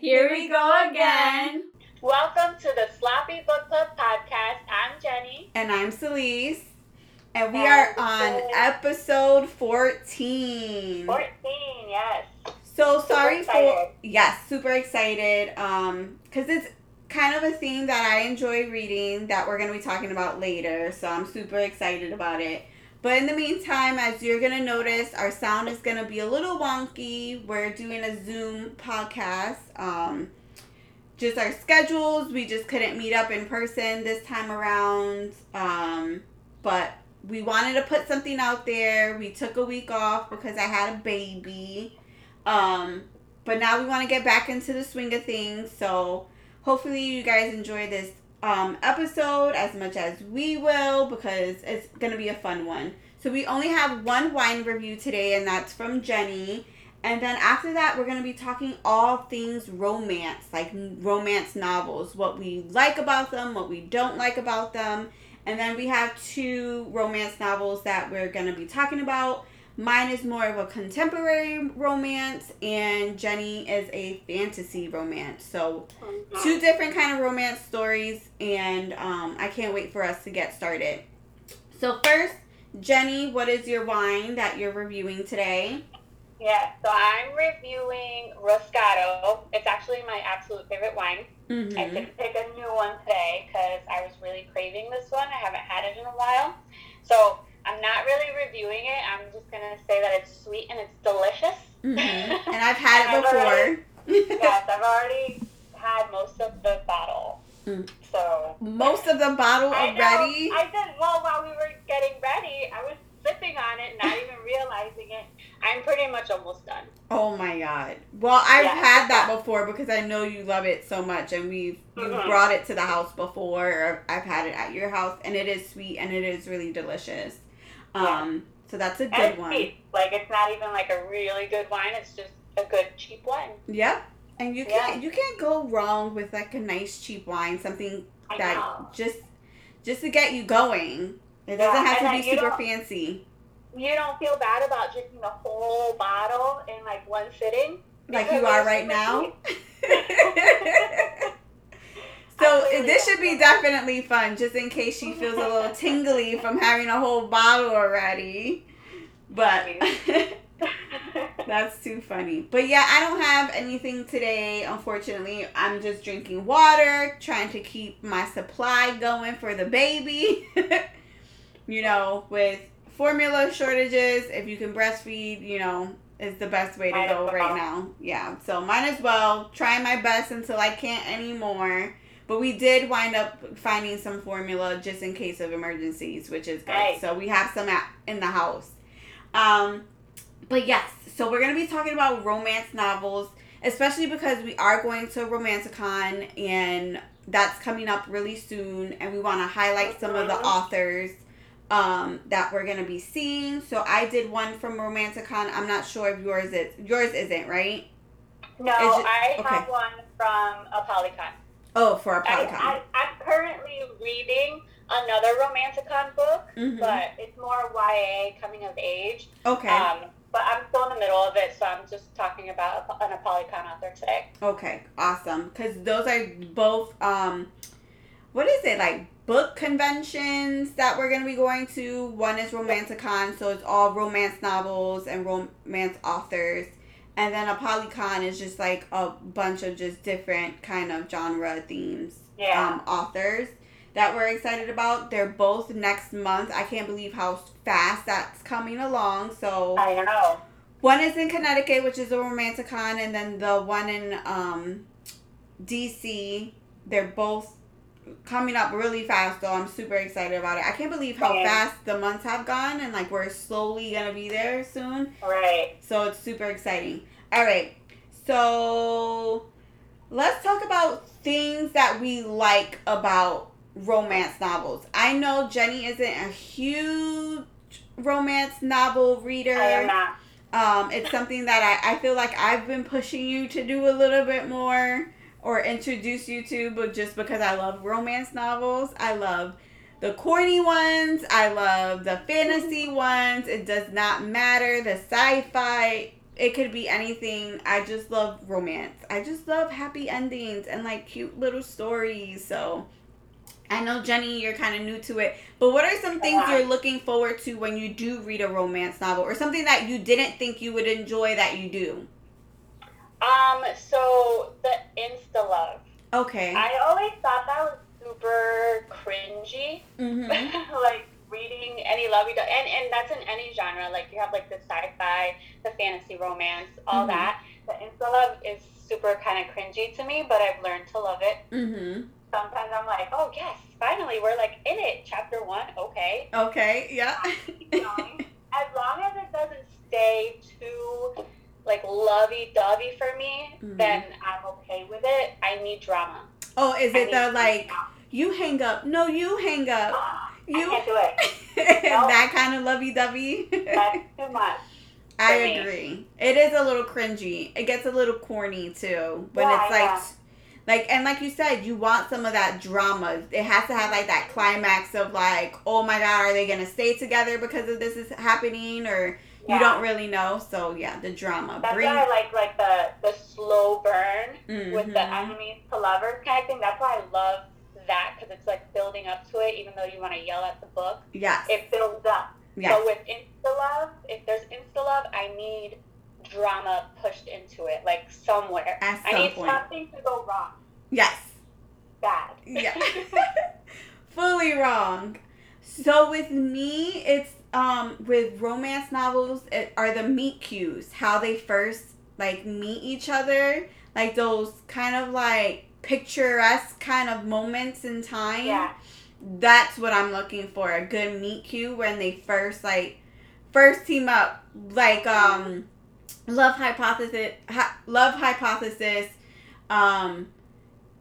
Here we go again. Welcome to the Sloppy Book Club podcast. I'm Jenny. And I'm Celise. And we are on episode 14. 14, yes. So sorry for yes, super excited. Um, because it's kind of a theme that I enjoy reading that we're gonna be talking about later. So I'm super excited about it. But in the meantime, as you're gonna notice, our sound is gonna be a little wonky. We're doing a Zoom podcast. Um, just our schedules, we just couldn't meet up in person this time around. Um, but we wanted to put something out there. We took a week off because I had a baby. Um, but now we want to get back into the swing of things. So hopefully you guys enjoy this um, episode as much as we will because it's going to be a fun one. So we only have one wine review today, and that's from Jenny. And then after that, we're going to be talking all things romance, like romance novels, what we like about them, what we don't like about them. And then we have two romance novels that we're going to be talking about. Mine is more of a contemporary romance, and Jenny is a fantasy romance. So, two different kind of romance stories, and um, I can't wait for us to get started. So, first, Jenny, what is your wine that you're reviewing today? Yeah, so I'm reviewing Roscato. It's actually my absolute favorite wine. Mm-hmm. I couldn't pick a new one today because I was really craving this one. I haven't had it in a while. So I'm not really reviewing it. I'm just going to say that it's sweet and it's delicious. Mm-hmm. And I've had it before. Already, yes, I've already had most of the bottle. Mm. So most of the bottle I already. Know, I did well while we were getting ready. I was sipping on it, not even realizing it. I'm pretty much almost done. Oh my god! Well, I've yeah. Had that before because I know you love it so much, and we've you mm-hmm. brought it to the house before. I've had it at your house, and it is sweet and it is really delicious. Um, so that's a good and one. Cheap. Like it's not even like a really good wine. It's just a good cheap wine. Yep. And you can't yeah. you can't go wrong with like a nice cheap wine, something that just just to get you going. It doesn't yeah, have to be super fancy. You don't feel bad about drinking the whole bottle in like one sitting. Like you are right now. so this should be definitely fun, just in case she feels a little tingly from having a whole bottle already. But that's too funny. But yeah, I don't have anything today, unfortunately. I'm just drinking water, trying to keep my supply going for the baby. you know, with formula shortages, if you can breastfeed, you know, is the best way to go right now. Yeah. So might as well try my best until I can't anymore. But we did wind up finding some formula just in case of emergencies, which is good. Right. So we have some at, in the house. Um, but yes, so we're gonna be talking about romance novels, especially because we are going to Romanticon and that's coming up really soon, and we want to highlight some of the authors um, that we're gonna be seeing. So I did one from Romanticon. I'm not sure if yours is yours isn't right. No, I okay. have one from a Apollycon. Oh, for Apollycon. I, I, am currently reading another Romanticon book, mm-hmm. but it's more YA coming of age. Okay. Um, but I'm still in the middle of it, so I'm just talking about an Apollycon author today. Okay, awesome. Because those are both, um, what is it like? Book conventions that we're going to be going to. One is Romanticon, so it's all romance novels and romance authors. And then Apollycon is just like a bunch of just different kind of genre themes. Yeah. Um, authors that we're excited about. They're both next month. I can't believe how fast that's coming along. So I know. One is in Connecticut, which is a Romanticon, and then the one in um, DC. They're both coming up really fast though. I'm super excited about it. I can't believe how fast the months have gone and like we're slowly gonna be there soon. Right. So it's super exciting. All right. So let's talk about things that we like about romance novels. I know Jenny isn't a huge romance novel reader. I am not. Um, it's something that I, I feel like I've been pushing you to do a little bit more or introduce you to, but just because I love romance novels. I love the corny ones. I love the fantasy mm-hmm. ones. It does not matter. The sci fi it could be anything. I just love romance. I just love happy endings and like cute little stories. So I know Jenny, you're kind of new to it, but what are some things you're looking forward to when you do read a romance novel, or something that you didn't think you would enjoy that you do? Um, so the insta love. Okay. I always thought that was super cringy. Mm-hmm. like reading any love and and that's in any genre. Like you have like the sci-fi, the fantasy romance, all mm-hmm. that. The insta love is super kind of cringy to me, but I've learned to love it. Mm-hmm. Sometimes I'm like, oh yes, finally we're like in it. Chapter one, okay. Okay, yeah. as long as it doesn't stay too like lovey dovey for me, mm-hmm. then I'm okay with it. I need drama. Oh, is it the like you hang up? No, you hang up. you I can't do it. nope. that kind of lovey dovey. That's too much. I agree. It is a little cringy. It gets a little corny too when yeah, it's like yeah. like and like you said, you want some of that drama. It has to have like that climax of like, oh my god, are they gonna stay together because of this is happening or yeah. you don't really know. So yeah, the drama. That's why I like like the the slow burn mm-hmm. with the enemies to lovers kind of thing. That's why I love that because it's like building up to it, even though you want to yell at the book. Yes. It builds up. Yes. So with insta love, if there's insta love, I need drama pushed into it, like somewhere. At some I need point. something to go wrong. Yes. Bad. Yeah. Fully wrong. So with me, it's um with romance novels it are the meet cues how they first like meet each other. Like those kind of like picturesque kind of moments in time. Yeah. That's what i'm looking for a good meet cue when they first like first team up. Like um love hypothesis love hypothesis um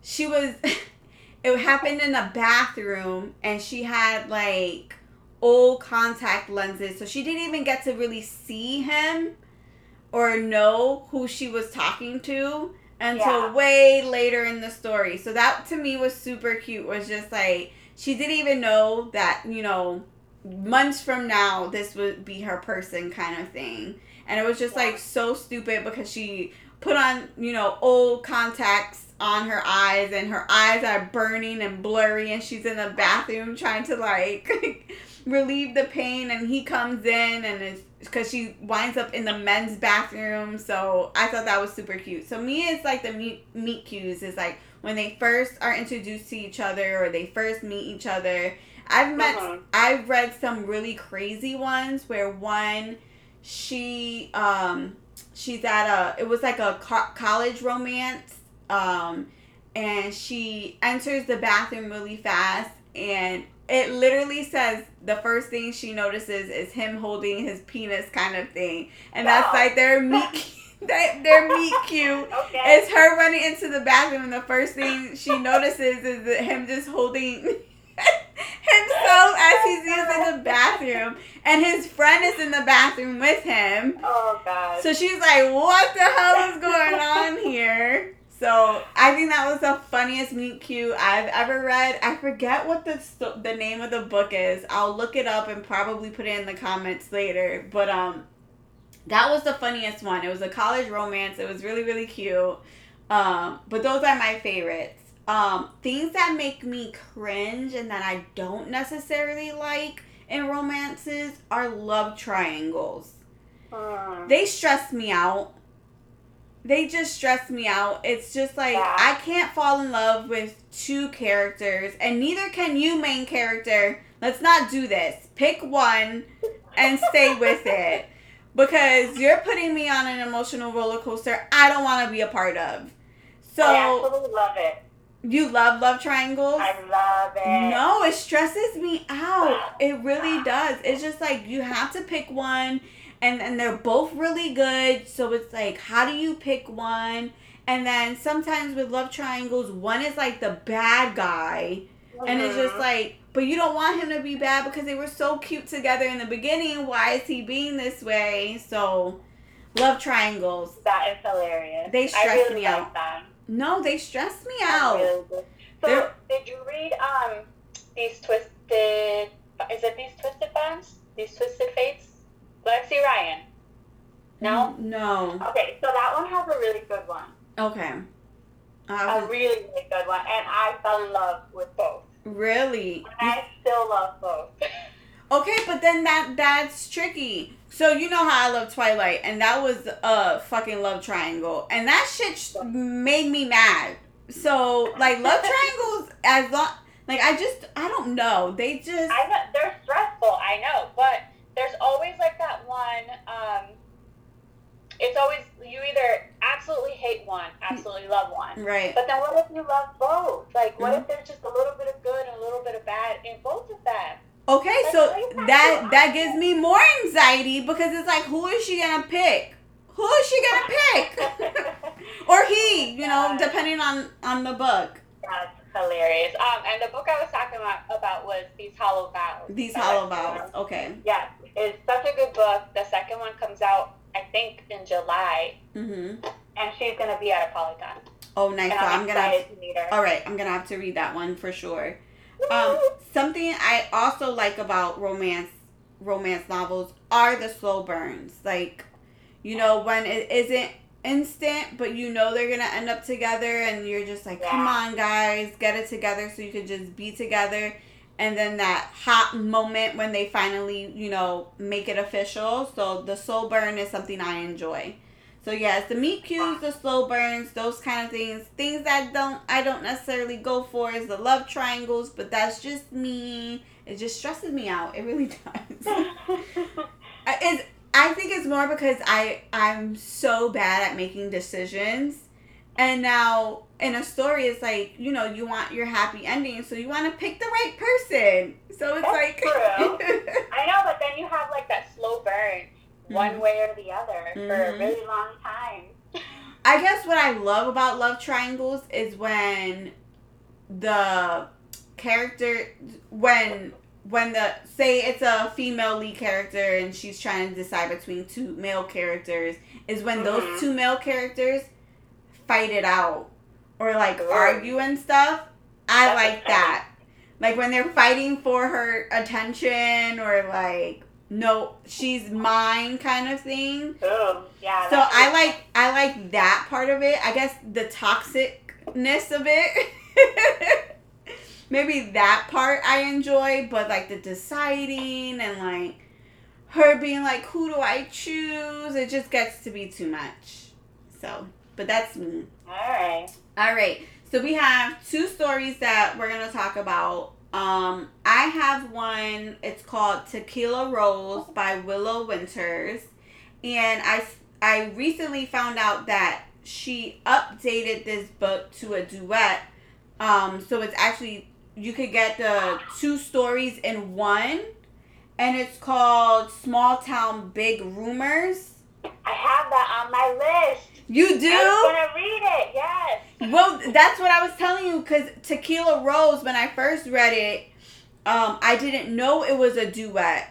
she was it happened in a bathroom and she had like old contact lenses, so she didn't even get to really see him or know who she was talking to until yeah. way later in the story. So that to me was super cute. Was just like she didn't even know that, you know, months from now this would be her person kind of thing. And it was just yeah. like so stupid because she put on, you know, old contacts on her eyes and her eyes are burning and blurry and she's in the bathroom trying to like relieve the pain and he comes in and is because she winds up in the men's bathroom. So i thought that was super cute. So me it's like the meet, meet cues. Is like when they first are introduced to each other or they first meet each other. I've met uh-huh. i've read some really crazy ones where one she um she's at a it was like a co- college romance um and she enters the bathroom really fast and it literally says the first thing she notices is him holding his penis kind of thing. And wow. that's like their meet that their meet cute. okay. It's her running into the bathroom and the first thing she notices is him just holding himself as he's using the bathroom and his friend is in the bathroom with him. Oh god. So she's like, What the hell is going on here? So I think that was the funniest meet cute I've ever read. I forget what the the name of the book is. I'll look it up and probably put it in the comments later. But um, that was the funniest one. It was a college romance. It was really really cute. Um, but those are my favorites. Um, things that make me cringe and that I don't necessarily like in romances are love triangles. Uh. They stress me out they just stress me out. It's just like yeah. I can't fall in love with two characters, and neither can you, main character. Let's not do this. Pick one and stay with it. Because you're putting me on an emotional roller coaster I don't want to be a part of. So oh, I absolutely love it. You love love triangles? I love it. No, it stresses me out. It really does. It's just like you have to pick one and and they're both really good. So it's like, how do you pick one? And then sometimes with love triangles, one is like the bad guy, mm-hmm. and it's just mm-hmm. like, but you don't want him to be bad because they were so cute together in the beginning. Why is he being this way? So, love triangles. That is hilarious. They stress really me out. Them. No, they stress me out. Really so, They're, did you read um these twisted? Is it these twisted bonds? These twisted fates? Lexi Ryan. No? Mm, no. Okay, so that one has a really good one. Okay. a really, really good one. And I fell in love with both. Really? And I still love both. okay, but then that that's tricky. So you know how I love Twilight, and that was a fucking love triangle, and that shit made me mad. So like love triangles, as long like I just I don't know, they just I know they're stressful. I know, but there's always like that one. Um, it's always you either absolutely hate one, absolutely love one. Right. But then what if you love both? Like what mm-hmm. if there's just a little bit of good and a little bit of bad in both of them? Okay, like, so that that gives me more anxiety because it's like who is she gonna pick? Who is she gonna pick? or he, you know, depending on on the book. That's hilarious. Um, and the book I was talking about, about was These Hollow Vows. These Hollow Vows. Okay. Yeah, it's such a good book. The second one comes out I think in July. Mm-hmm. And she's gonna be at Apollycon. Oh, nice! So I'm, I'm gonna. Have, to meet her. All right, I'm gonna have to read that one for sure. Um, something I also like about romance romance novels are the slow burns. Like, you know, when it isn't instant, but you know they're gonna end up together, and you're just like, yeah. come on, guys, get it together so you can just be together and then that hot moment when they finally, you know, make it official. So the slow burn is something I enjoy. So yes, the meet cues, the slow burns, those kind of things. Things that don't I don't necessarily go for is the love triangles, but that's just me. It just stresses me out. It really does. Uh, it's I think it's more because I I'm so bad at making decisions and now in a story, it's like you know you want your happy ending, so you want to pick the right person. So it's That's like true. I know, but then you have like that slow burn, mm-hmm. one way or the other, mm-hmm. for a mm-hmm. really long time. I guess what I love about love triangles is when the character when when the say it's a female lead character and she's trying to decide between two male characters is when mm-hmm. those two male characters fight it out or like argue and stuff. I That's like that. Like when they're fighting for her attention or like no she's mine kind of thing. Ooh, yeah. So I like I like that part of it. I guess the toxicness of it. Maybe that part I enjoy, but like the deciding and like her being like, who do I choose? It just gets to be too much. So but that's me. All right. All right. So we have two stories that we're gonna talk about. Um, I have one. It's called Tequila Rose by Willow Winters, and I I recently found out that she updated this book to a duet. Um, so it's actually you could get the two stories in one, and it's called Small Town Big Rumors. I have that on my list. You do? I'm gonna read it. Yes. Well, that's what I was telling you because Tequila Rose, when I first read it, um, I didn't know it was a duet.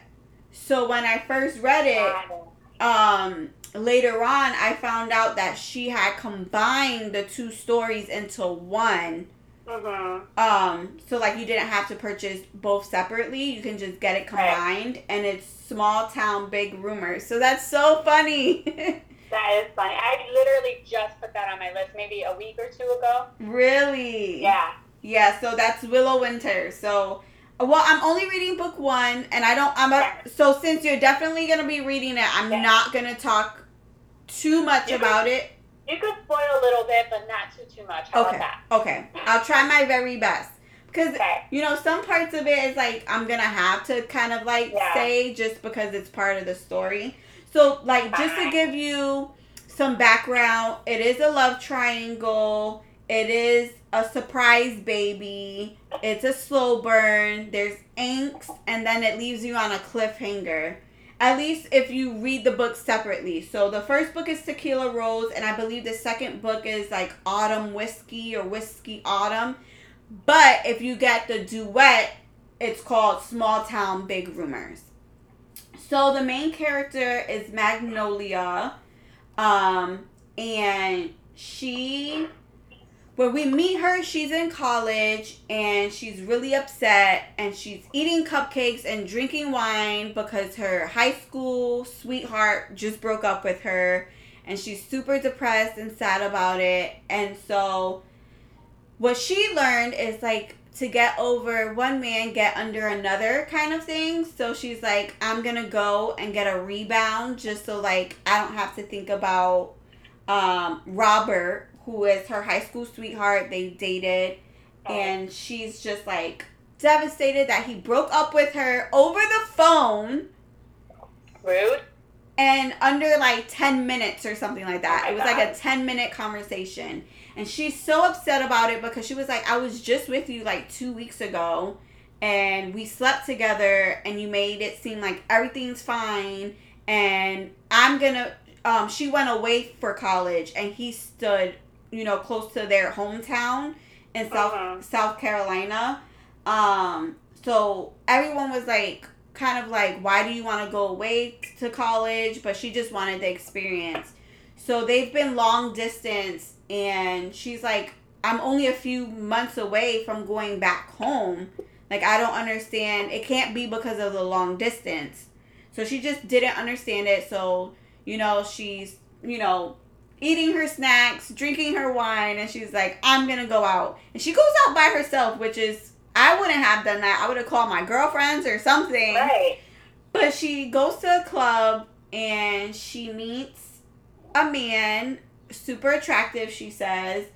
So when I first read it, um, later on, I found out that she had combined the two stories into one. Mm-hmm. Um, so like you didn't have to purchase both separately. You can just get it combined, right. and it's small town big rumors. So that's so funny. That is funny. I literally just put that on my list maybe a week or two ago. Really? Yeah. Yeah, so that's Willow Winter. So well, I'm only reading book one, and I don't. I'm a, so since you're definitely gonna be reading it, I'm not gonna talk too much about it. You could spoil a little bit, but not too too much. How okay. Okay. I'll try my very best because okay. you know some parts of it is like I'm gonna have to kind of like yeah. say just because it's part of the story. So, like, just to give you some background, it is a love triangle. It is a surprise baby. It's a slow burn. There's angst, and then it leaves you on a cliffhanger. At least if you read the book separately. So the first book is Tequila Rose, and I believe the second book is like Autumn Whiskey or Whiskey Autumn. But if you get the duet, it's called Small Town Big Rumors. So the main character is Magnolia, um, and she where we meet her, she's in college and she's really upset and she's eating cupcakes and drinking wine because her high school sweetheart just broke up with her and she's super depressed and sad about it. And so what she learned is like to get over one man, get under another kind of thing. So she's like, I'm gonna go and get a rebound just so like I don't have to think about um, Robert who is her high school sweetheart. They dated, oh. and she's just like devastated that he broke up with her over the phone. Rude. And under like 10 minutes or something like that. Oh it was God. like a 10 minute conversation. And she's so upset about it because she was like, I was just with you like two weeks ago and we slept together and you made it seem like everything's fine and I'm gonna um she went away for college and he stood you know, close to their hometown in South uh-huh. South Carolina. Um, so everyone was like kind of like, why do you want to go away to college? But she just wanted the experience. So they've been long distance, and she's like, I'm only a few months away from going back home. Like, I don't understand. It can't be because of the long distance. So she just didn't understand it. So, you know, she's, you know, eating her snacks, drinking her wine, and she's like, I'm gonna go out. And she goes out by herself, which is, I wouldn't have done that. I would have called my girlfriends or something. Right. But she goes to a club and she meets a man, super attractive, she says.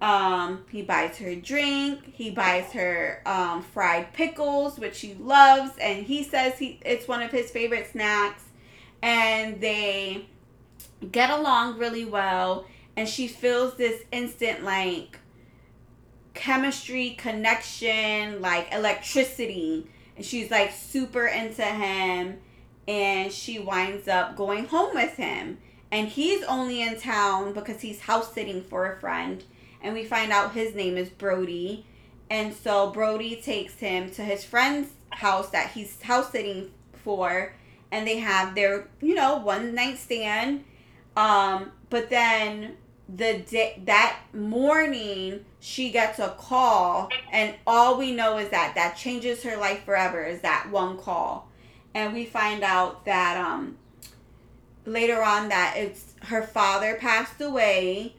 Um, he buys her a drink. He buys her um, fried pickles, which she loves, and he says he it's one of his favorite snacks. And they get along really well and she feels this instant like chemistry connection like electricity. And she's like super into him and she winds up going home with him. And he's only in town because he's house sitting for a friend and we find out his name is brody. And so brody takes him to his friend's house that he's house sitting for and they have their you know one night stand um, but then the day that morning she gets a call and all we know is that that changes her life forever is that one call. And we find out that um later on that it's her father passed away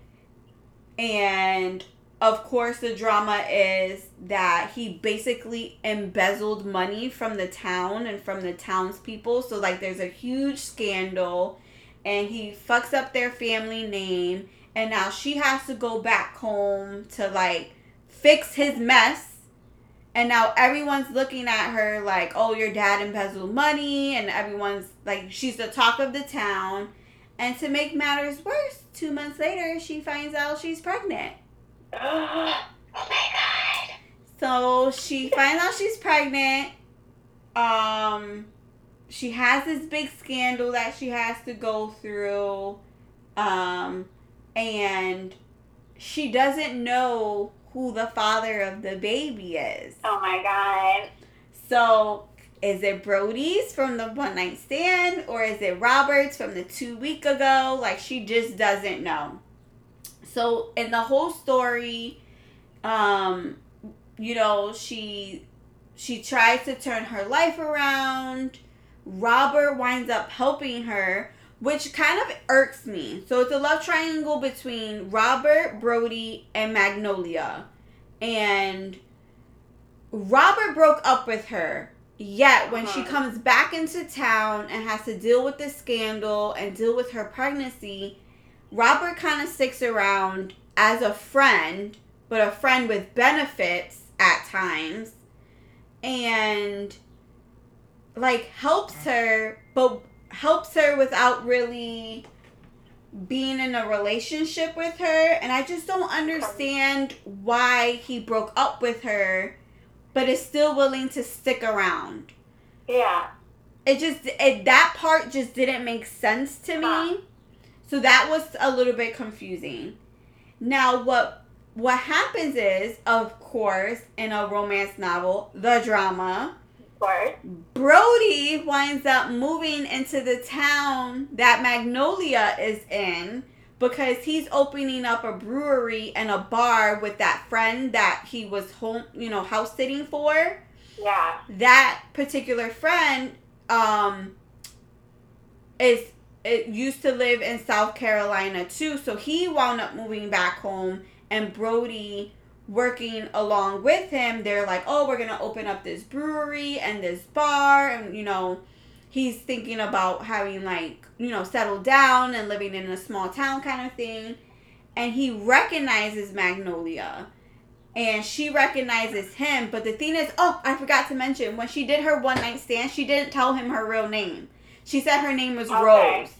and of course the drama is that he basically embezzled money from the town and from the townspeople. So like there's a huge scandal and he fucks up their family name and now she has to go back home to like fix his mess. And now everyone's looking at her like oh your dad embezzled money and everyone's like she's the talk of the town. And to make matters worse two months later she finds out she's pregnant. Oh my god. So she finds out she's pregnant. Um she has this big scandal that she has to go through um and she doesn't know who the father of the baby is. Oh my god. So is it Brody's from the one night stand or is it Robert's from the two week ago? Like she just doesn't know. So in the whole story, um, you know, she she tries to turn her life around. Robert winds up helping her, which kind of irks me. So it's a love triangle between Robert, Brody, and Magnolia. And Robert broke up with her. Yet when uh-huh. she comes back into town and has to deal with the scandal and deal with her pregnancy, Robert kind of sticks around as a friend, but a friend with benefits at times. And like helps her, but helps her without really being in a relationship with her. And I just don't understand why he broke up with her, but is still willing to stick around. Yeah. It just it, that part just didn't make sense to me. Uh-huh. So that was a little bit confusing. Now what what happens is, of course, in a romance novel, the drama Brody winds up moving into the town that Magnolia is in because he's opening up a brewery and a bar with that friend that he was home, you know, house sitting for. Yeah. That particular friend um is it used to live in South Carolina too, so he wound up moving back home and Brody working along with him, they're like, "Oh, we're going to open up this brewery and this bar and you know, he's thinking about having like, you know, settled down and living in a small town kind of thing." And he recognizes Magnolia and she recognizes him, but the thing is, oh, I forgot to mention when she did her one night stand, she didn't tell him her real name. She said her name was okay. Rose.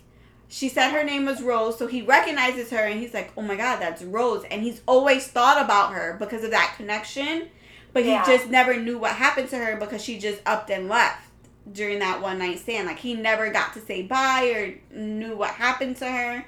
She said her name was Rose, so he recognizes her and he's like, "Oh my god, that's Rose." And he's always thought about her because of that connection, but he yeah. just never knew what happened to her because she just upped and left during that one night stand. Like he never got to say bye or knew what happened to her.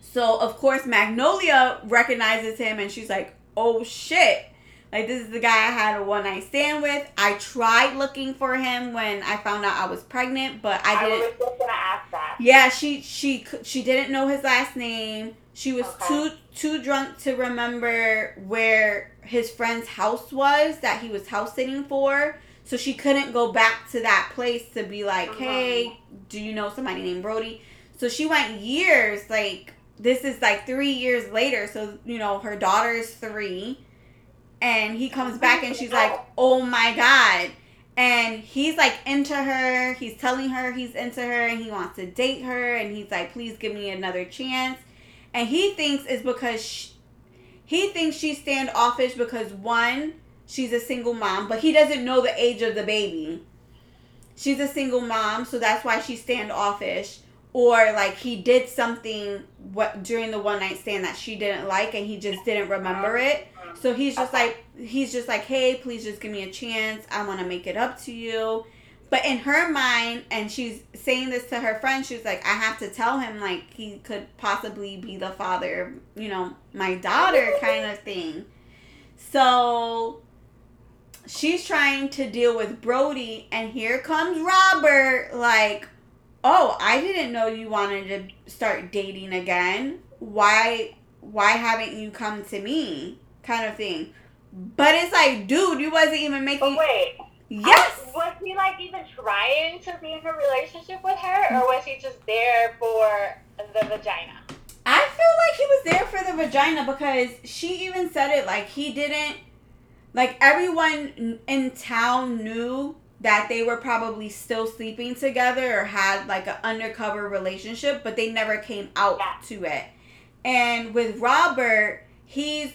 So, of course, Magnolia recognizes him and she's like, "Oh shit." Like this is the guy I had a one night stand with. I tried looking for him when I found out I was pregnant, but I didn't. I was just gonna ask that. Yeah, she she she didn't know his last name. She was okay. too too drunk to remember where his friend's house was that he was house sitting for. So she couldn't go back to that place to be like, uh-huh. "Hey, do you know somebody named Brody?" So she went years like this is like 3 years later. So, you know, her daughter is 3 and he comes back and she's like, "Oh my god." And he's like into her. He's telling her he's into her and he wants to date her and he's like, "Please give me another chance." And he thinks it's because she, he thinks she's standoffish because one, she's a single mom, but he doesn't know the age of the baby. She's a single mom, so that's why she's standoffish or like he did something what during the one night stand that she didn't like and he just didn't remember it so he's just like he's just like hey please just give me a chance i want to make it up to you but in her mind and she's saying this to her friend she's like i have to tell him like he could possibly be the father of you know my daughter kind of thing so she's trying to deal with brody and here comes robert like oh, I didn't know you wanted to start dating again. Why why haven't you come to me? Kind of thing. But it's like, dude, you wasn't even making But wait. Yes. I, was he like even trying to be in a relationship with her or was he just there for the vagina? I feel like he was there for the vagina because she even said it like he didn't like everyone in town knew that they were probably still sleeping together or had like an undercover relationship, but they never came out yeah. to it. And with Robert, he's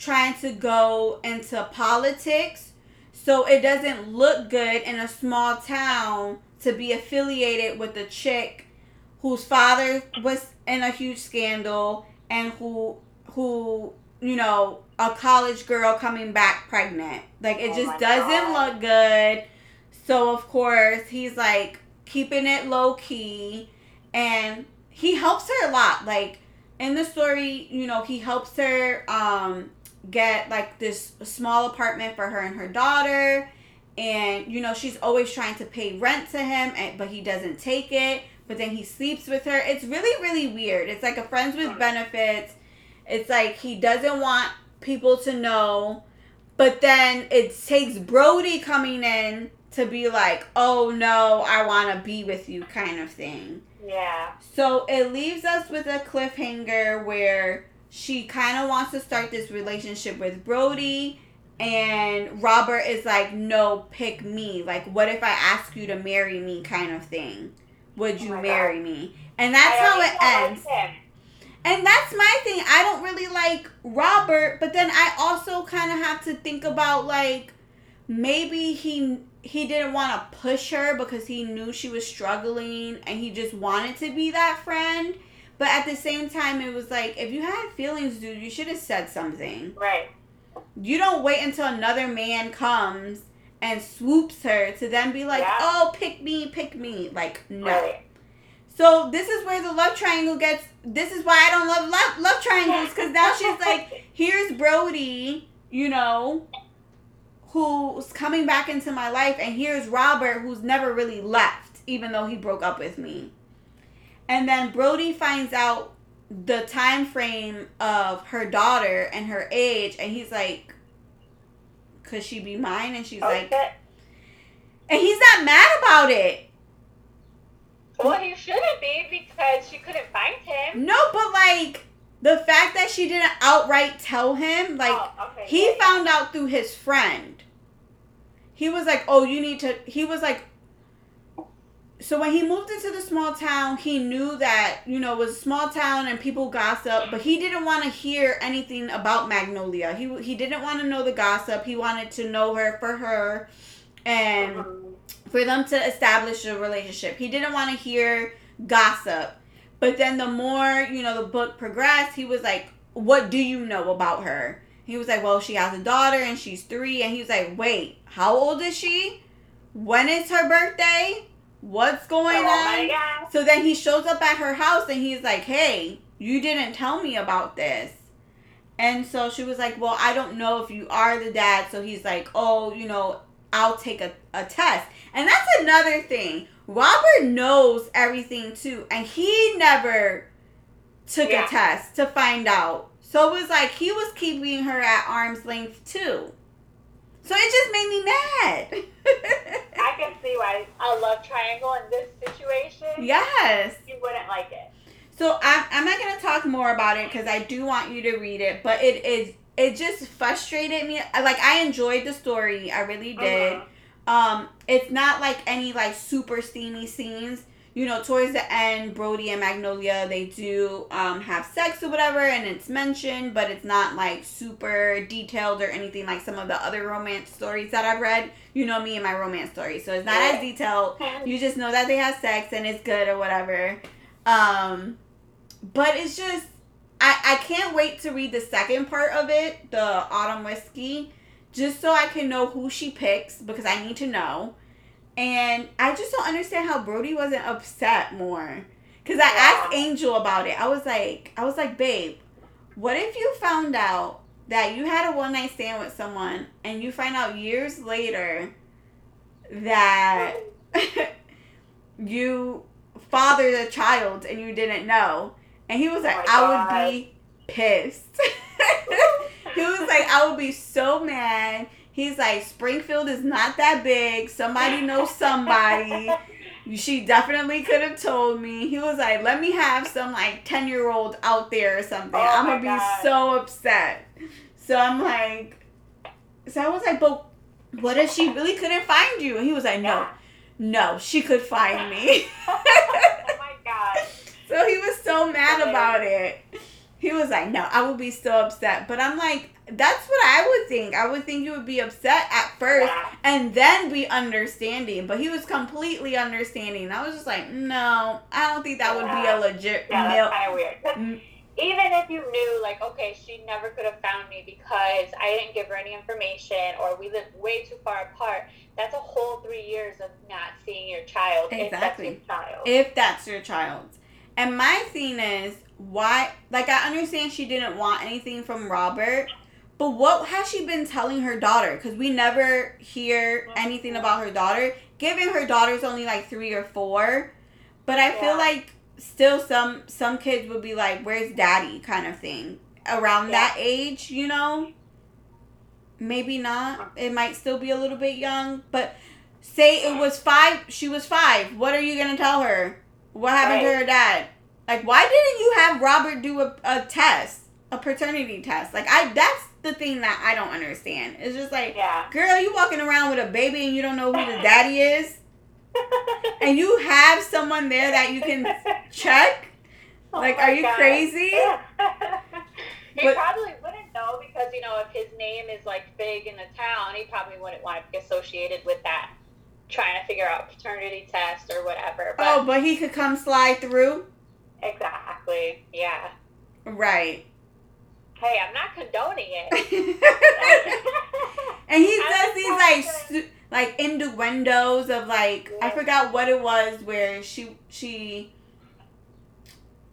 trying to go into politics, so it doesn't look good in a small town to be affiliated with a chick whose father was in a huge scandal and who who you know a college girl coming back pregnant like it oh just doesn't God. look good so of course he's like keeping it low key and he helps her a lot. Like in the story, you know, he helps her um get like this small apartment for her and her daughter. And you know she's always trying to pay rent to him and, but he doesn't take it. But then he sleeps with her. It's really really weird. It's like a friends with benefits. It's like he doesn't want people to know. But then it takes brody coming in to be like, oh no, I want to be with you kind of thing. Yeah. So it leaves us with a cliffhanger where she kind of wants to start this relationship with Brody. And Robert is like, no, pick me. Like, what if I ask you to marry me, kind of thing? Would you oh marry God. me? And that's how it ends. Like and that's my thing. I don't really like Robert, but then I also kind of have to think about like maybe he he didn't want to push her because he knew she was struggling and he just wanted to be that friend. But at the same time, it was like, if you had feelings, dude, you should have said something. Right. You don't wait until another man comes and swoops her to then be like, yeah. oh, pick me, pick me. Like, no. Right. So this is where the love triangle gets. This is why I don't love love, love triangles because now she's like, here's Brody, you know, who's coming back into my life, and here's Robert, who's never really left, even though he broke up with me. And then Brody finds out the time frame of her daughter and her age, and he's like, "Could she be mine?" And she's like, and he's not mad about it. Well, he shouldn't be because she couldn't find him. No, but like the fact that she didn't outright tell him, like oh, okay, he yeah, found yeah. out through his friend. He was like, "Oh, you need to." He was like, so when he moved into the small town, he knew that you know it was a small town and people gossip, but he didn't want to hear anything about Magnolia. He he didn't want to know the gossip. He wanted to know her for her, and for them to establish a relationship. He didn't want to hear gossip. But then the more you know the book progressed, he was like, "What do you know about her?" He was like, "Well, she has a daughter and she's three. And he was like, "Wait, how old is she? When is her birthday?" What's going oh on? So then he shows up at her house and he's like, hey, you didn't tell me about this. And so she was like, well, I don't know if you are the dad. So he's like, oh, you know, I'll take a, a test. And that's another thing. Robert knows everything too. And he never took yeah. a test to find out. So it was like he was keeping her at arm's length too. So it just made me mad. I can see why a love triangle in this situation. Yes. You wouldn't like it. So I'm, I'm not gonna talk more about it because I do want you to read it, but it is it just frustrated me. Like I enjoyed the story, I really did. Uh-huh. Um, it's not like any like super steamy scenes you know, towards the end, Brody and Magnolia, they do um, have sex or whatever, and it's mentioned, but it's not like super detailed or anything like some of the other romance stories that I've read. You know me and my romance stories, so it's not as detailed. You just know that they have sex and it's good or whatever. Um, but it's just, I, I can't wait to read the second part of it, the Autumn Whiskey, just so I can know who she picks because I need to know. And I just don't understand how Brody wasn't upset more. Cause I yeah. asked Angel about it. I was like, I was like, babe, what if you found out that you had a one night stand with someone and you find out years later that you fathered a child and you didn't know? And he was oh like, oh I would be pissed. he was like, I would be so mad He's like, Springfield is not that big. Somebody knows somebody. she definitely could have told me. He was like, let me have some like 10 year old out there or something. Oh I'm going to be so upset. So I'm like, so I was like, but what if she really couldn't find you? And he was like, no, no, she could find me. oh my God. So he was so mad about it. He was like, no, I would be so upset. But I'm like, that's what I would think. I would think you would be upset at first and then be understanding. But he was completely understanding. I was just like, no, I don't think that would be a legit. Yeah, that's kind of weird. Mm. Even if you knew, like, okay, she never could have found me because I didn't give her any information or we live way too far apart, that's a whole three years of not seeing your child. Exactly. If that's your child. If that's your child. And my thing is, why? Like, I understand she didn't want anything from Robert but what has she been telling her daughter? Because we never hear anything about her daughter. Given her daughter's only like three or four, but I yeah. feel like still some some kids would be like, "Where's daddy?" kind of thing around yeah. that age, you know. Maybe not. It might still be a little bit young, but say it was five. She was five. What are you gonna tell her? What happened right. to her dad? Like, why didn't you have Robert do a, a test, a paternity test? Like, I that's the thing that I don't understand. It's just like, yeah. girl, you walking around with a baby and you don't know who the daddy is, and you have someone there that you can check. Oh like, are you God. crazy? he but, probably wouldn't know because you know if his name is like big in the town, he probably wouldn't want to be associated with that. Trying to figure out paternity test or whatever. But, oh, but he could come slide through. Exactly. Yeah. Right hey, I'm not condoning it. and he does these like su- like innuendos of like yeah. I forgot what it was where she she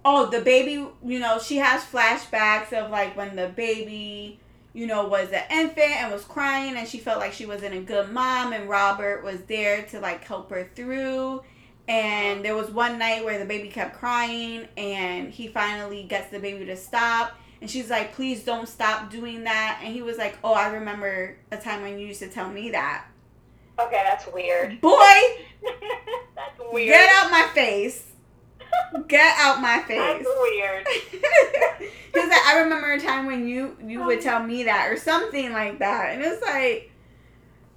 oh the baby you know she has flashbacks of like when the baby you know was an infant and was crying and she felt like she wasn't a good mom and Robert was there to like help her through And there was one night where the baby kept crying, and he finally gets the baby to stop. And she's like, please don't stop doing that. And he was like, oh, I remember a time when you used to tell me that. Okay, that's weird. Boy! that's weird. Get out my face. Get out my face. That's weird. Because like, I remember a time when you you would tell me that or something like that, and it's like,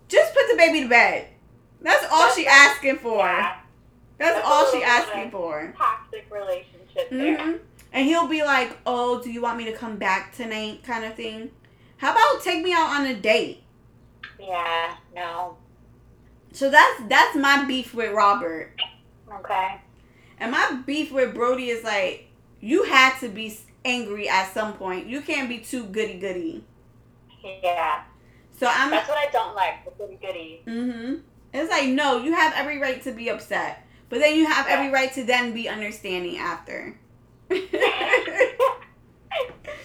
just put the baby to bed. That's all she asking for. Yeah. That's, that's all she asking for. Toxic relationship mm-hmm. And he'll be like, "Oh, do you want me to come back tonight?" kind of thing. How about take me out on a date? Yeah, no. So that's that's my beef with Robert. Okay. And my beef with Brody is like, you had to be angry at some point. You can't be too goody goody. Yeah. So I'm. That's what I don't like. The goody goody. Mhm. It's like no, you have every right to be upset, but then you have yeah. every right to then be understanding after. you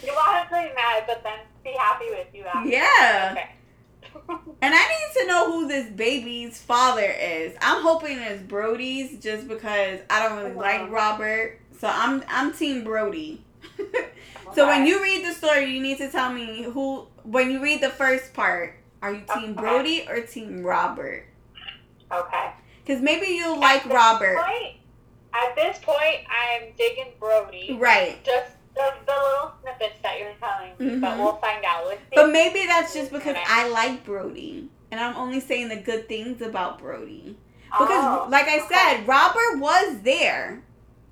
want to be mad, but then be happy with you after. Yeah. Okay. And I need to know who this baby's father is. I'm hoping it's Brody's just because I don't really like uh-huh. Robert. So I'm I'm team Brody. so when you read the story, you need to tell me who when you read the first part, are you team okay. Brody or team Robert? Okay. Cuz maybe you like Robert. Point, at this point, I'm digging Brody. Right. Just the, the little snippets that you're telling me, mm-hmm. but we'll find out. but maybe that's just because I like Brody, and I'm only saying the good things about Brody. Because, oh, like I said, okay. Robert was there.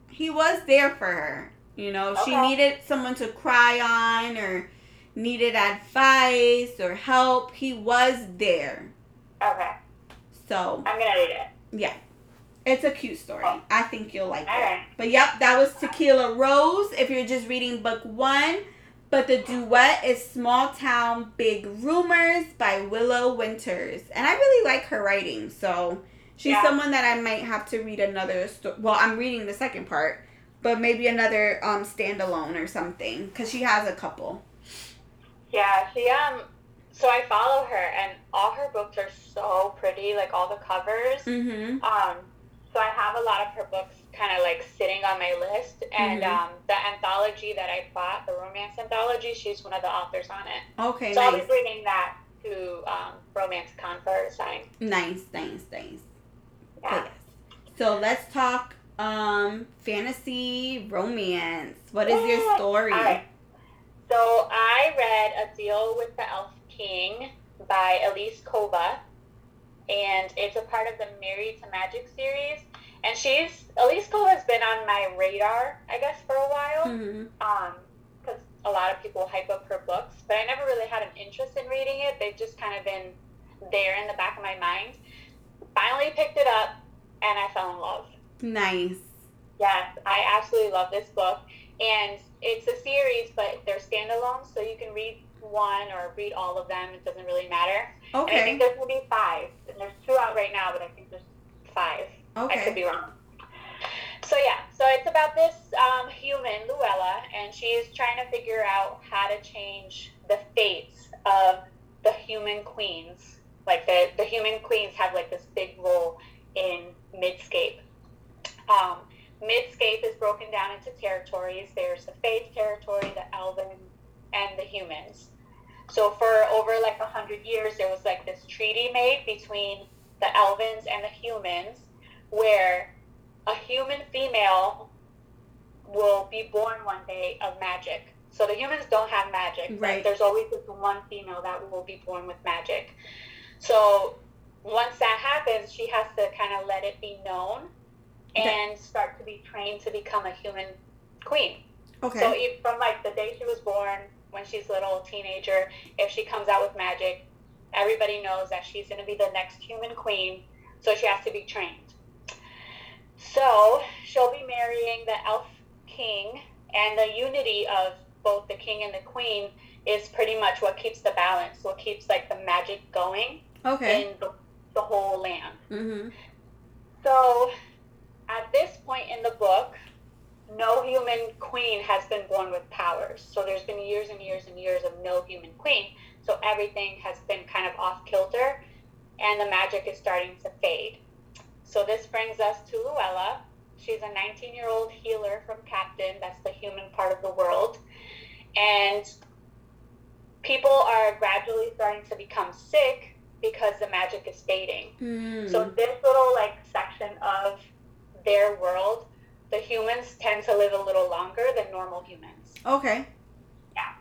He was there for her. You know, okay. she needed someone to cry on or needed advice or help. He was there. Okay. So I'm gonna read it. Yeah. It's a cute story. Oh. I think you'll like it. But yep, that was Tequila Rose. If you're just reading book one. But the duet is Small Town Big Rumors by Willow Winters. And I really like her writing. So she's yeah. someone that I might have to read another. Well, I'm reading the second part. But maybe another um standalone or something. Because she has a couple. Yeah, she um so I follow her and all her books are so pretty, like all the covers. Mm-hmm. Um so I have a lot of her books kind of like sitting on my list. And mm-hmm. um, the anthology that I bought, the romance anthology, she's one of the authors on it. Okay, so nice. I'll be bringing that to um, Romance Con for sign. Nice, nice, nice. Yeah. So let's talk um, fantasy romance. What is your story? Right. So I read A Deal with the Elf King by Elise Kova and it's a part of the Married to Magic series. And she's Elise Kova has been on my radar, I guess, for a while. Mm-hmm. Um, because a lot of people hype up her books, but I never really had an interest in reading it. They've just kind of been there in the back of my mind. Finally picked it up, and I fell in love. Nice. Yes, I absolutely love this book, and it's a series, but they're standalone, so you can read one or read all of them. It doesn't really matter. Okay. And I think there's going to be five. And there's two out right now, but I think there's five. Okay. I could be wrong. So yeah, so it's about this um, human, Luella, and she's trying to figure out how to change the fates of the human queens. Like the, the human queens have like this big role in Midscape. Um, Midscape is broken down into territories. There's the Fates territory, the Elven, and the humans. So for over like a hundred years, there was like this treaty made between the Elvens and the humans, where a human female will be born one day of magic. So the humans don't have magic. Right. There's always this one female that will be born with magic. So once that happens, she has to kind of let it be known and start to be trained to become a human queen. Okay. So if, from like the day she was born when she's a little teenager, if she comes out with magic, everybody knows that she's going to be the next human queen, so she has to be trained. So she'll be marrying the elf king, and the unity of both the king and the queen is pretty much what keeps the balance, what keeps like the magic going okay. in the, the whole land. Mm-hmm. So at this point in the book, no human queen has been born with powers. So there's been years and years and years of no human queen. So everything has been kind of off kilter and the magic is starting to fade. So this brings us to Luella. She's a 19 year old healer from Capton. That's the human part of the world. And people are gradually starting to become sick because the magic is fading. Mm. So this little like section of their world, the humans tend to live a little longer than normal humans. Okay. Yeah.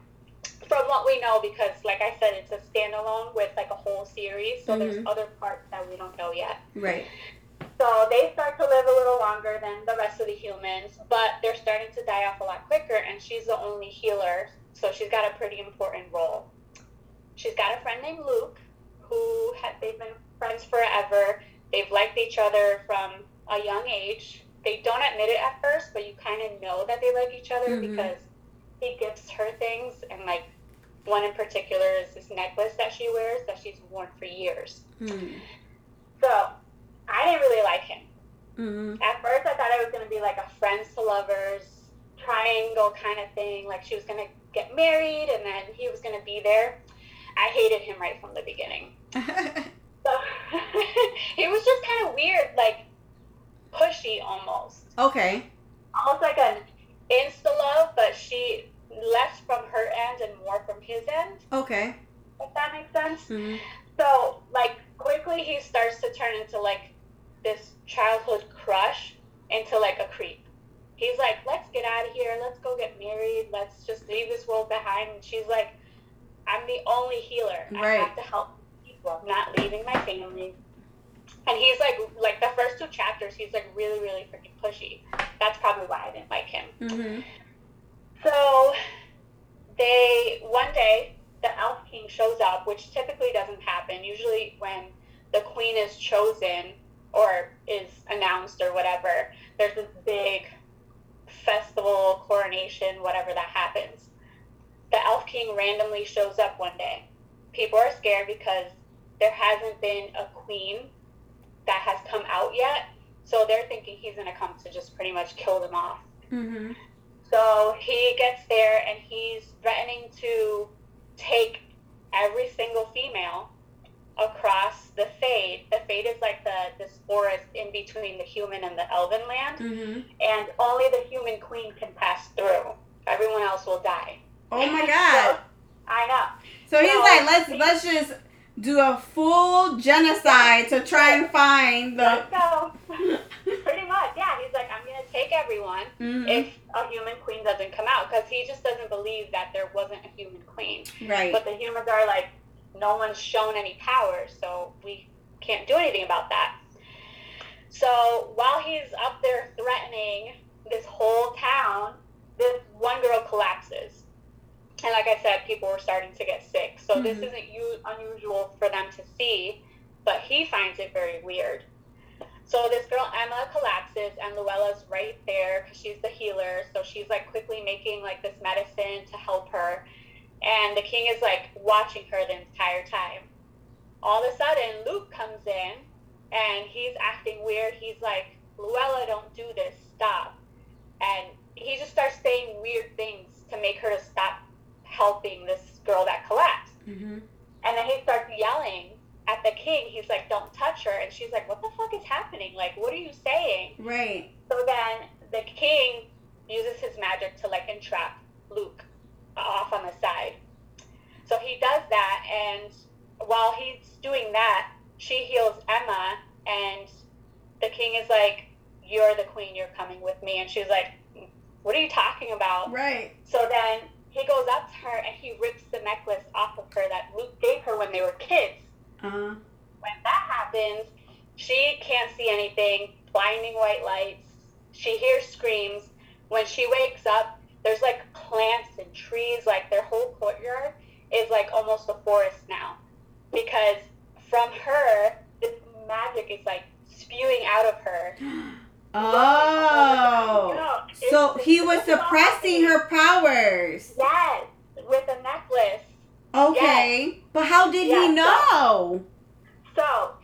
From what we know, because like I said, it's a standalone with like a whole series, so mm-hmm. there's other parts that we don't know yet. Right. So they start to live a little longer than the rest of the humans, but they're starting to die off a lot quicker, and she's the only healer, so she's got a pretty important role. She's got a friend named Luke, who had, they've been friends forever. They've liked each other from a young age. They don't admit it at first, but you kind of know that they like each other mm-hmm. because he gives her things, and like one in particular is this necklace that she wears that she's worn for years. Mm. So I didn't really like him. Mm-hmm. At first, I thought it was going to be like a friends to lovers triangle kind of thing. Like she was going to get married and then he was going to be there. I hated him right from the beginning. so he was just kind of weird, like pushy almost. Okay. Almost like an insta love, but she less from her end and more from his end. Okay. If that makes sense. Mm-hmm. So like quickly he starts to turn into like this childhood crush into like a creep. He's like, let's get out of here. Let's go get married. Let's just leave this world behind. And she's like, I'm the only healer. Right. I have to help people. I'm not leaving my family. And he's like, like the first two chapters, he's like really, really freaking pushy. That's probably why I didn't like him. Mm-hmm. So they, one day, the Elf King shows up, which typically doesn't happen. Usually, when the queen is chosen, or is announced or whatever, there's this big festival, coronation, whatever that happens. The Elf King randomly shows up one day. People are scared because there hasn't been a queen that has come out yet. So they're thinking he's going to come to just pretty much kill them off. Mm-hmm. So he gets there and he's threatening to take every single female across the Fade. The Fade is like the this forest in between the human and the elven land, mm-hmm. and only the human queen can pass through. Everyone else will die. Oh my god! so, I know. So, so he's like, let's let's just do a full genocide to try and find the. Go. Pretty much, yeah. He's like, I'm gonna take everyone mm-hmm. if a human queen doesn't come out, because he just doesn't believe that there wasn't a human queen. Right. But the humans are like, no one's shown any power, so we can't do anything about that. So while he's up there threatening this whole town, this one girl collapses. And like I said, people were starting to get sick. So mm-hmm. this isn't u- unusual for them to see, but he finds it very weird. So this girl Emma collapses, and Luella's right there because she's the healer. So she's like quickly making like this medicine to help her. And the king is like watching her the entire time. All of a sudden, Luke comes in and he's acting weird. He's like, Luella, don't do this. Stop. And he just starts saying weird things to make her to stop helping this girl that collapsed. Mm-hmm. And then he starts yelling at the king. He's like, don't touch her. And she's like, what the fuck is happening? Like, what are you saying? Right. So then the king uses his magic to like entrap Luke off on the side. So he does that, and while he's doing that, she heals Emma, and the king is like, You're the queen, you're coming with me. And she's like, What are you talking about? Right. So then he goes up to her and he rips the necklace off of her that Luke gave her when they were kids. Uh-huh. When that happens, she can't see anything, blinding white lights. She hears screams. When she wakes up, there's like plants and trees, like their whole courtyard is like almost a forest now. Because from her, this magic is like spewing out of her. Oh. So he was suppressing her powers. Yes, with a necklace. Okay. Yes. But how did he know? So, so,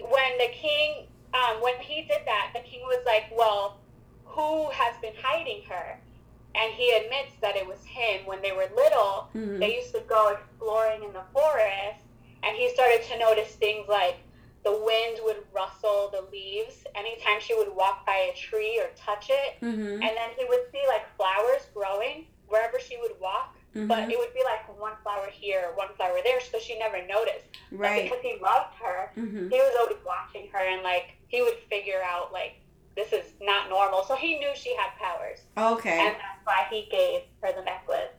when the king, um, when he did that, the king was like, well, who has been hiding her? and he admits that it was him when they were little. Mm-hmm. They used to go exploring in the forest, and he started to notice things like the wind would rustle the leaves anytime she would walk by a tree or touch it. Mm-hmm. And then he would see like flowers growing wherever she would walk. Mm-hmm. But it would be like one flower here, one flower there, so she never noticed. Right. But because he loved her, mm-hmm. he was always watching her and like he would figure out like this is not normal. So he knew she had powers. Okay. And that's why he gave her the necklace.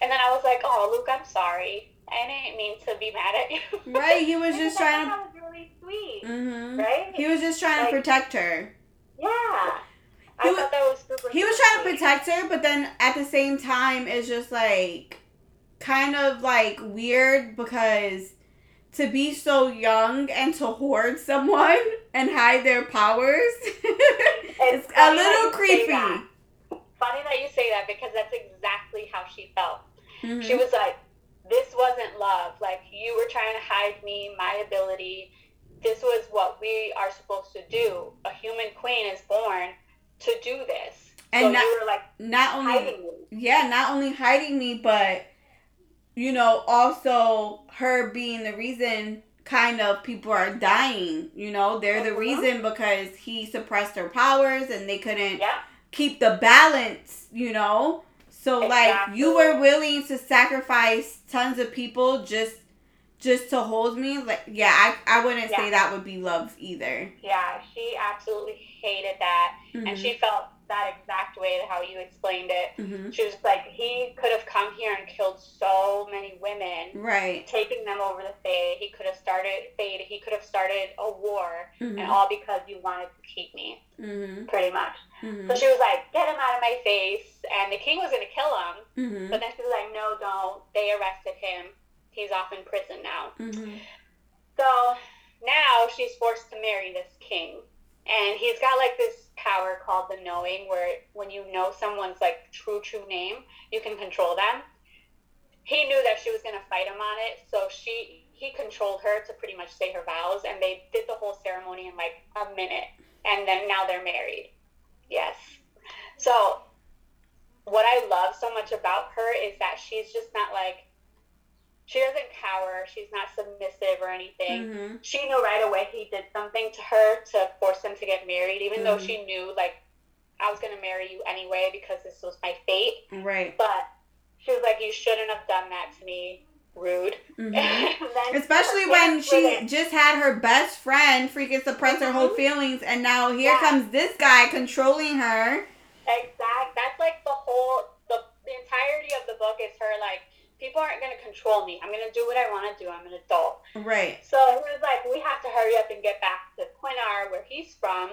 And then I was like, oh, Luke, I'm sorry. I didn't mean to be mad at you. Right. He was just trying to. That was really sweet. Mm-hmm. Right. He was just trying like, to protect her. Yeah. He I was, thought that was super. He was trying to protect her, but then at the same time, it's just like kind of like weird because to be so young and to hoard someone and hide their powers it's, it's a little creepy. Funny that you say that because that's exactly how she felt. Mm-hmm. She was like, this wasn't love. Like you were trying to hide me, my ability. This was what we are supposed to do. A human queen is born to do this. And so not, you were like not only yeah, not only hiding me, but you know, also her being the reason kind of people are dying. You know, they're the uh-huh. reason because he suppressed her powers and they couldn't yeah. keep the balance. You know, so exactly. like you were willing to sacrifice tons of people just just to hold me. Like yeah, I I wouldn't yeah. say that would be love either. Yeah, she absolutely hated that, mm-hmm. and she felt that exact way how you explained it. Mm-hmm. She was like, he could have come here and killed so many women, right? Taking them over the Fade. He could have started Fade. He could have started a war, mm-hmm. and all because you wanted to keep me, mm-hmm. pretty much. Mm-hmm. So she was like, get him out of my face, and the king was gonna kill him, mm-hmm. but then she was like, no, don't. They arrested him. He's off in prison now. Mm-hmm. So now she's forced to marry this king, and he's got like this power called the knowing, where when you know someone's like true true name, you can control them. He knew that she was gonna fight him on it, so she he controlled her to pretty much say her vows, and they did the whole ceremony in like a minute, and then now they're married. Yes. So what I love so much about her is that she's just not like she doesn't cower. She's not submissive or anything. Mm-hmm. She knew right away he did something to her to force them to get married, even mm-hmm. though she knew like I was gonna marry you anyway because this was my fate. Right. But she was like, you shouldn't have done that to me. Rude. Mm-hmm. Especially when she just had her best friend freaking suppress her whole mm-hmm. feelings, and now here yeah. comes this guy controlling her. Exact. That's like the whole the, the entirety of the book is her like people aren't going to control me. I'm going to do what I want to do. I'm an adult. Right. So he was like, we have to hurry up and get back to Quinar, where he's from,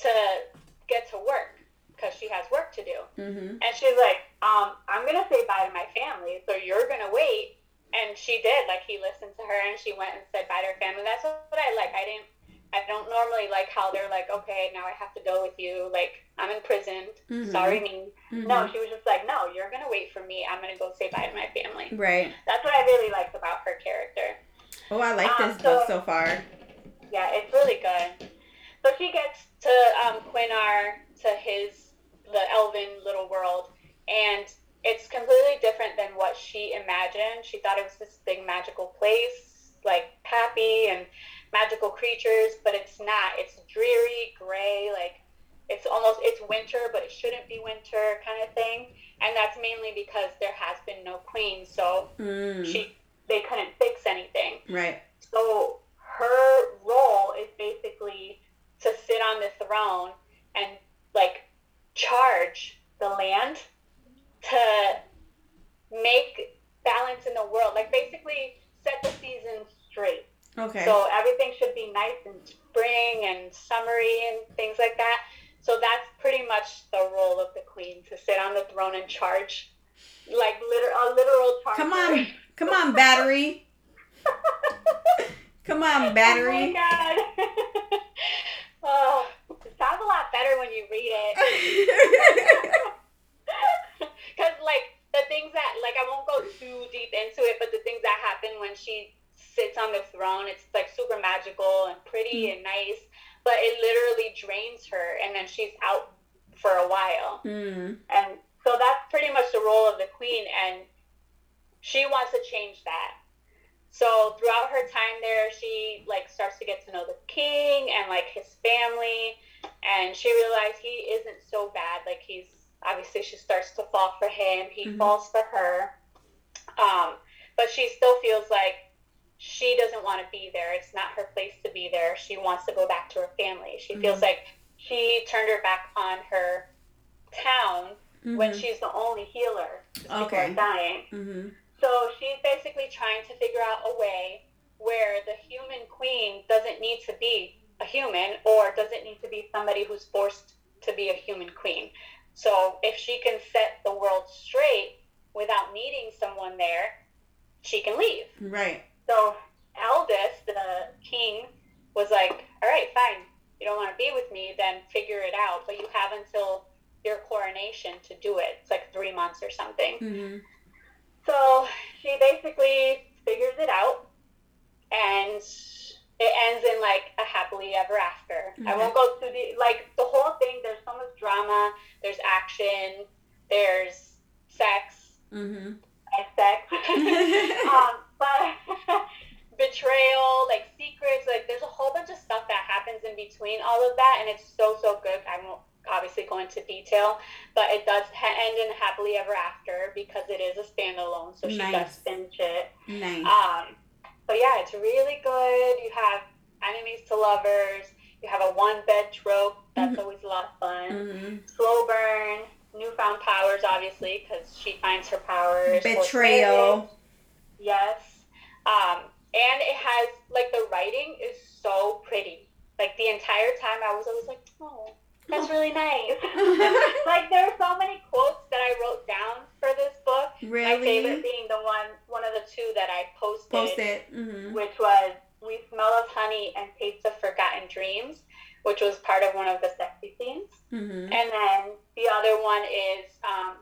to get to work because she has work to do. Mm-hmm. And she's like, um, I'm going to say bye to my family, so you're going to wait. And she did. Like, he listened to her and she went and said bye to her family. That's what I like. I didn't I don't normally like how they're like, okay, now I have to go with you. Like, I'm in prison. Mm-hmm. Sorry, me. Mm-hmm. No, she was just like, no, you're going to wait for me. I'm going to go say bye to my family. Right. That's what I really liked about her character. Oh, I like um, this so, book so far. Yeah, it's really good. So she gets to um, Quinar, to his, the elven little world, and it's completely different than what she imagined. She thought it was this big magical place, like happy and magical creatures, but it's not. It's dreary, gray, like it's almost it's winter, but it shouldn't be winter kind of thing. And that's mainly because there has been no queen, so mm. she they couldn't fix anything. Right. So her role is basically to sit on the throne and like charge the land to make balance in the world. Like basically set the seasons straight. Okay. So everything should be nice and spring and summery and things like that. So that's pretty much the role of the queen to sit on the throne and charge, like liter- a literal charge. Come on, come on, battery. come on, battery. Oh my god. oh, it sounds a lot better when you read it. Like the things that like I won't go too deep into it, but the things that happen when she sits on the throne. It's like super magical and pretty mm. and nice, but it literally drains her, and then she's out for a while. Mm. And so that's pretty much the role of the queen, and she wants to change that. So throughout her time there, she like starts to get to know the king and like his family, and she realized he isn't so bad. Like he's obviously she starts to fall for him. He mm-hmm. falls for her, um, but she still feels like she doesn't want to be there. It's not her place to be there. She wants to go back to her family. She mm-hmm. feels like she turned her back on her town mm-hmm. when she's the only healer. Okay. dying. Mm-hmm. So she's basically trying to figure out a way where the human queen doesn't need to be a human or doesn't need to be somebody who's forced to be a human queen. So if she can set the world straight without needing someone there, she can leave. Right. So Eldas, the king, was like, "All right, fine. You don't want to be with me, then figure it out. But you have until your coronation to do it. It's like three months or something." Mm-hmm. So she basically figures it out, and it ends in like a happily ever after. Mm-hmm. I won't go through the like the whole thing. There's so much drama. There's action. There's sex. Mm-hmm. Sex. um, but betrayal, like secrets, like there's a whole bunch of stuff that happens in between all of that, and it's so so good. I won't obviously go into detail, but it does end in happily ever after because it is a standalone, so she nice. does finish it. Nice. Um, but yeah, it's really good. You have enemies to lovers. You have a one bed trope. That's mm-hmm. always a lot of fun. Mm-hmm. Slow burn. Newfound powers, obviously, because she finds her powers. Betrayal. Yes. Um, and it has like the writing is so pretty. Like the entire time, I was always like, oh, that's really nice. like there are so many quotes that I wrote down for this book. Really? My favorite being the one, one of the two that I posted, posted. Mm-hmm. which was "We smell of honey and taste of forgotten dreams," which was part of one of the sexy scenes. Mm-hmm. And then the other one is um,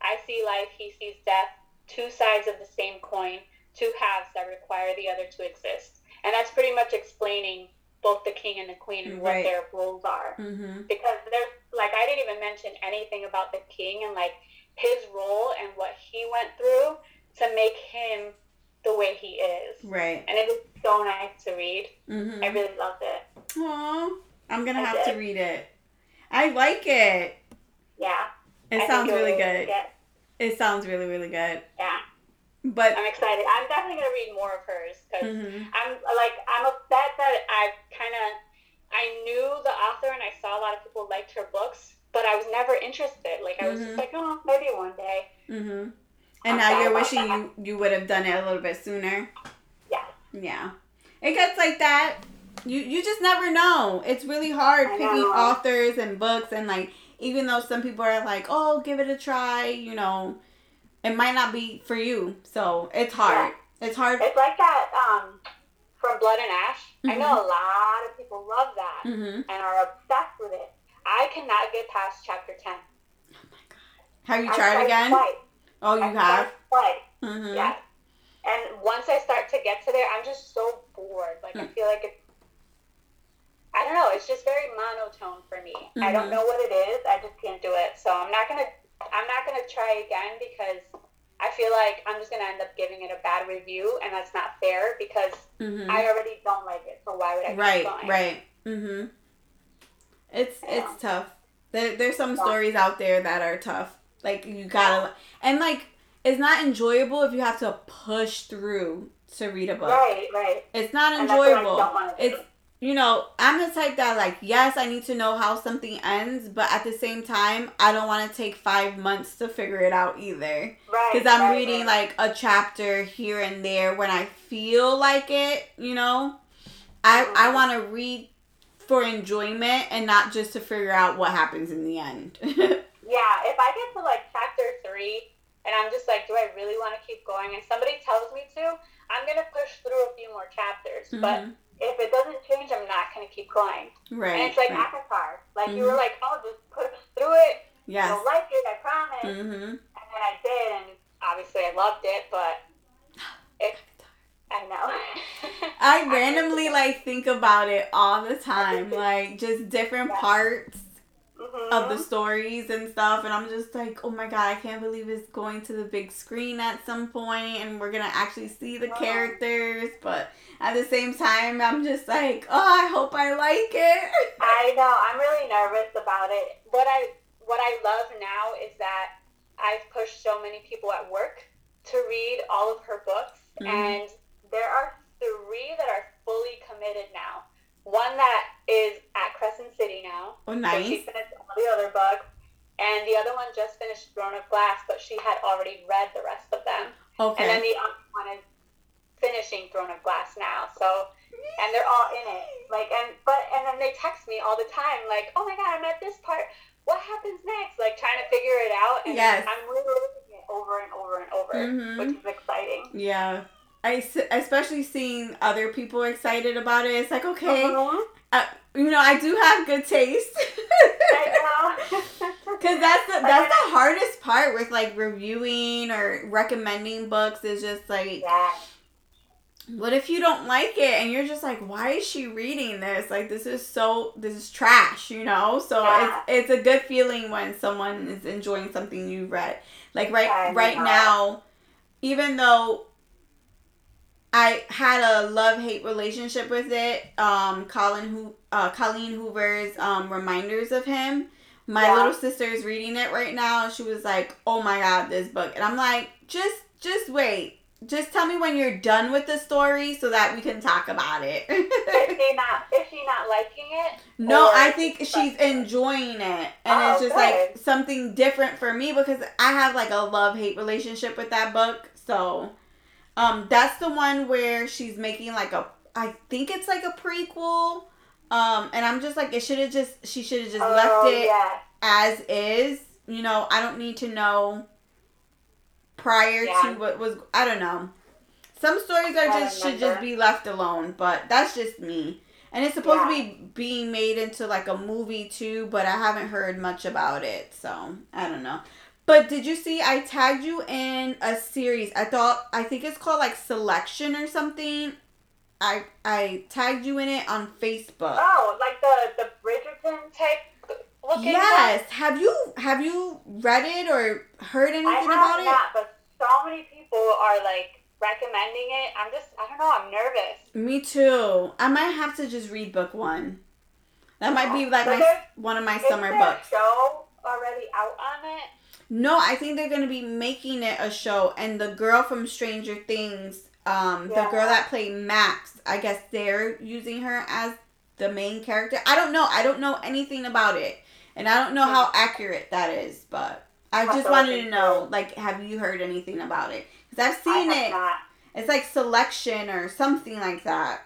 "I see life, he sees death, two sides of the same coin, two halves that require the other to exist." And that's pretty much explaining both the king and the queen and right. what their roles are. Mm-hmm. Because there's like I didn't even mention anything about the king and like his role and what he went through to make him the way he is. Right. And it was so nice to read. Mm-hmm. I really loved it. Aww. I'm gonna I have did. to read it. I like it. Yeah. It I sounds really good. It sounds really, really good. Yeah. But I'm excited. I'm definitely gonna read more of hers because mm-hmm. I'm like I'm upset that I kind of I knew the author and I saw a lot of people liked her books, but I was never interested. Like I was mm-hmm. just like, oh, maybe one day. Mm-hmm. And I'm now you're wishing that. you you would have done it a little bit sooner. Yeah. Yeah. It gets like that. You you just never know. It's really hard I picking know. authors and books and like even though some people are like, oh, give it a try, you know it might not be for you. So it's hard. Yeah. It's hard. It's like that um, from Blood and Ash. Mm-hmm. I know a lot of people love that mm-hmm. and are obsessed with it. I cannot get past chapter 10. Oh my God. Have you tried, again? Twice. Oh, you I have? Twice. Mm-hmm. Yeah. And once I start to get to there, I'm just so bored. Like, mm. I feel like it's I don't know. It's just very monotone for me. Mm-hmm. I don't mm-hmm. know what it is. I just can't do it. So I'm not gonna I'm not going to try again because I feel like I'm just going to end up giving it a bad review, and that's not fair because mm-hmm. I already don't like it. So why would I? Right, right. Mhm. It's it's tough. There, there's some yeah. stories out there that are tough. Like you gotta, and like it's not enjoyable if you have to push through to read a book. Right, right. It's not enjoyable. It's you know, I'm the type that like, yes, I need to know how something ends, but at the same time, I don't want to take five months to figure it out either. Right. Because I'm right, reading right. like a chapter here and there when I feel like it. You know, I mm-hmm. I want to read for enjoyment and not just to figure out what happens in the end. yeah, if I get to like chapter three and I'm just like, do I really want to keep going? And somebody tells me to, I'm gonna push through a few more chapters, mm-hmm. but if it doesn't change, I'm not going to keep going. Right. And it's like right. ACOTAR. Like mm-hmm. you were like, oh, just push through it. Yes. You'll like it, I promise. Mm-hmm. And then I did, and obviously I loved it, but it. I know. I randomly like think about it all the time, like just different yeah. parts. Of the stories and stuff and I'm just like, "Oh my god, I can't believe it's going to the big screen at some point and we're to actually see the characters." But at the same time, I'm just like, "Oh, I hope I like it." I know. I'm really nervous about it. What I what I love now is that I've pushed so many people at work to read all of her books mm-hmm. and there are three that are fully committed now. One that is at Crescent City now. Oh, nice. So she finished all the other books. And the other one just finished Throne of Glass, but she had already read the rest of them. Okay. And then the other one is finishing Throne of Glass now. So, and they're all in it. Like, and, but, and then they text me all the time, like, oh my God, I'm at this part. What happens next? Like, trying to figure it out. And yes. I'm reliving it over and over and over, mm-hmm. which is exciting. Yeah. I especially seeing other people excited about it. It's like okay, uh-huh. uh, you know, I do have good taste. I know. Cause that's the that's the hardest part with like reviewing or recommending books is just like. Yeah. What if you don't like it and you're just like, why is she reading this? Like this is so this is trash, you know? So yeah. it's it's a good feeling when someone is enjoying something you read. Like right right now, even though I had a love hate relationship with it. Um, Colin who uh, Colleen Hoover's um, reminders of him. My yeah. little sister is reading it right now. She was like, "Oh my god, this book!" And I'm like, "Just, just wait. Just tell me when you're done with the story so that we can talk about it." is she not? Is she not liking it? No, I think she's enjoying it, and oh, it's just good. like something different for me because I have like a love hate relationship with that book. So um, that's the one where she's making like a, I think it's like a prequel. Um, and I'm just like, it should have just, she should have just oh, left it yeah. as is. You know, I don't need to know prior yeah. to what was, I don't know. Some stories are just should just be left alone, but that's just me. And it's supposed yeah. to be being made into like a movie too, but I haven't heard much about it, so I don't know. But did you see I tagged you in a series? I thought I think it's called like Selection or something. I I tagged you in it on Facebook. Oh, like the the Bridgerton type looking. Yes. One? Have you have you read it or heard anything I about it? Not, but so many people are like recommending it. I'm just I don't know. I'm nervous. Me too. I might have to just read book one. That might be like my one of my summer books. Show already out on it. No, I think they're gonna be making it a show, and the girl from Stranger Things, um, yeah. the girl that played Max, I guess they're using her as the main character. I don't know. I don't know anything about it, and I don't know how accurate that is. But I just wanted to know, like, have you heard anything about it? Because I've seen it. Not. It's like selection or something like that.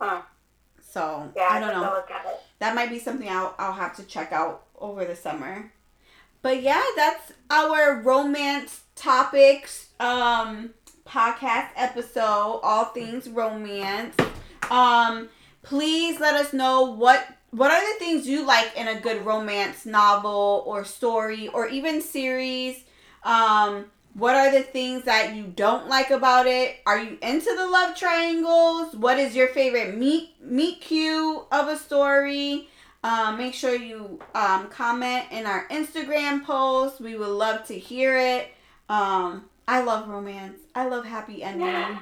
Huh. So yeah, I don't know. That might be something I'll I'll have to check out over the summer. But yeah, that's our romance topics um podcast episode, all things romance. Um please let us know what what are the things you like in a good romance novel or story or even series? Um what are the things that you don't like about it? Are you into the love triangles? What is your favorite meet meet cute of a story? Um, make sure you um, comment in our Instagram post. We would love to hear it. Um, I love romance. I love happy endings.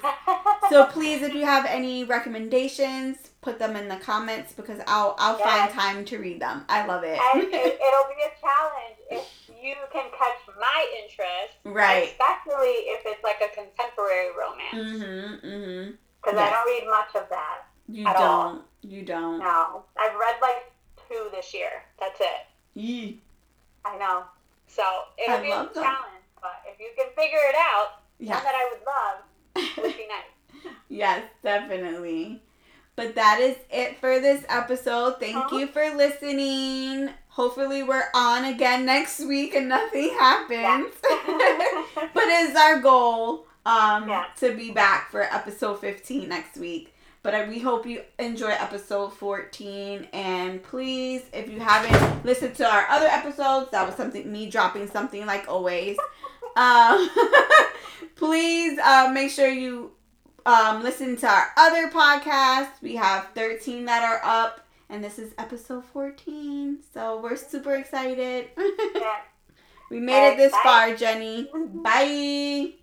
so please, if you have any recommendations, put them in the comments because I'll I'll yes. find time to read them. I love it. and it, it'll be a challenge if you can catch my interest, right? Especially if it's like a contemporary romance. Mm-hmm. Mm-hmm. Because yes. I don't read much of that. You don't. All. You don't. No, I've read like this year. That's it. Yee. I know. So it'll I be a challenge, them. but if you can figure it out, yeah. one that I would love would be nice. yes, definitely. But that is it for this episode. Thank uh-huh. you for listening. Hopefully, we're on again next week and nothing happens. Yeah. but it is our goal um, yeah. to be back for episode 15 next week. But we hope you enjoy episode 14. And please, if you haven't listened to our other episodes, that was something, me dropping something like always. um, please uh, make sure you um, listen to our other podcasts. We have 13 that are up. And this is episode 14. So we're super excited. We made it this far, Jenny. Bye.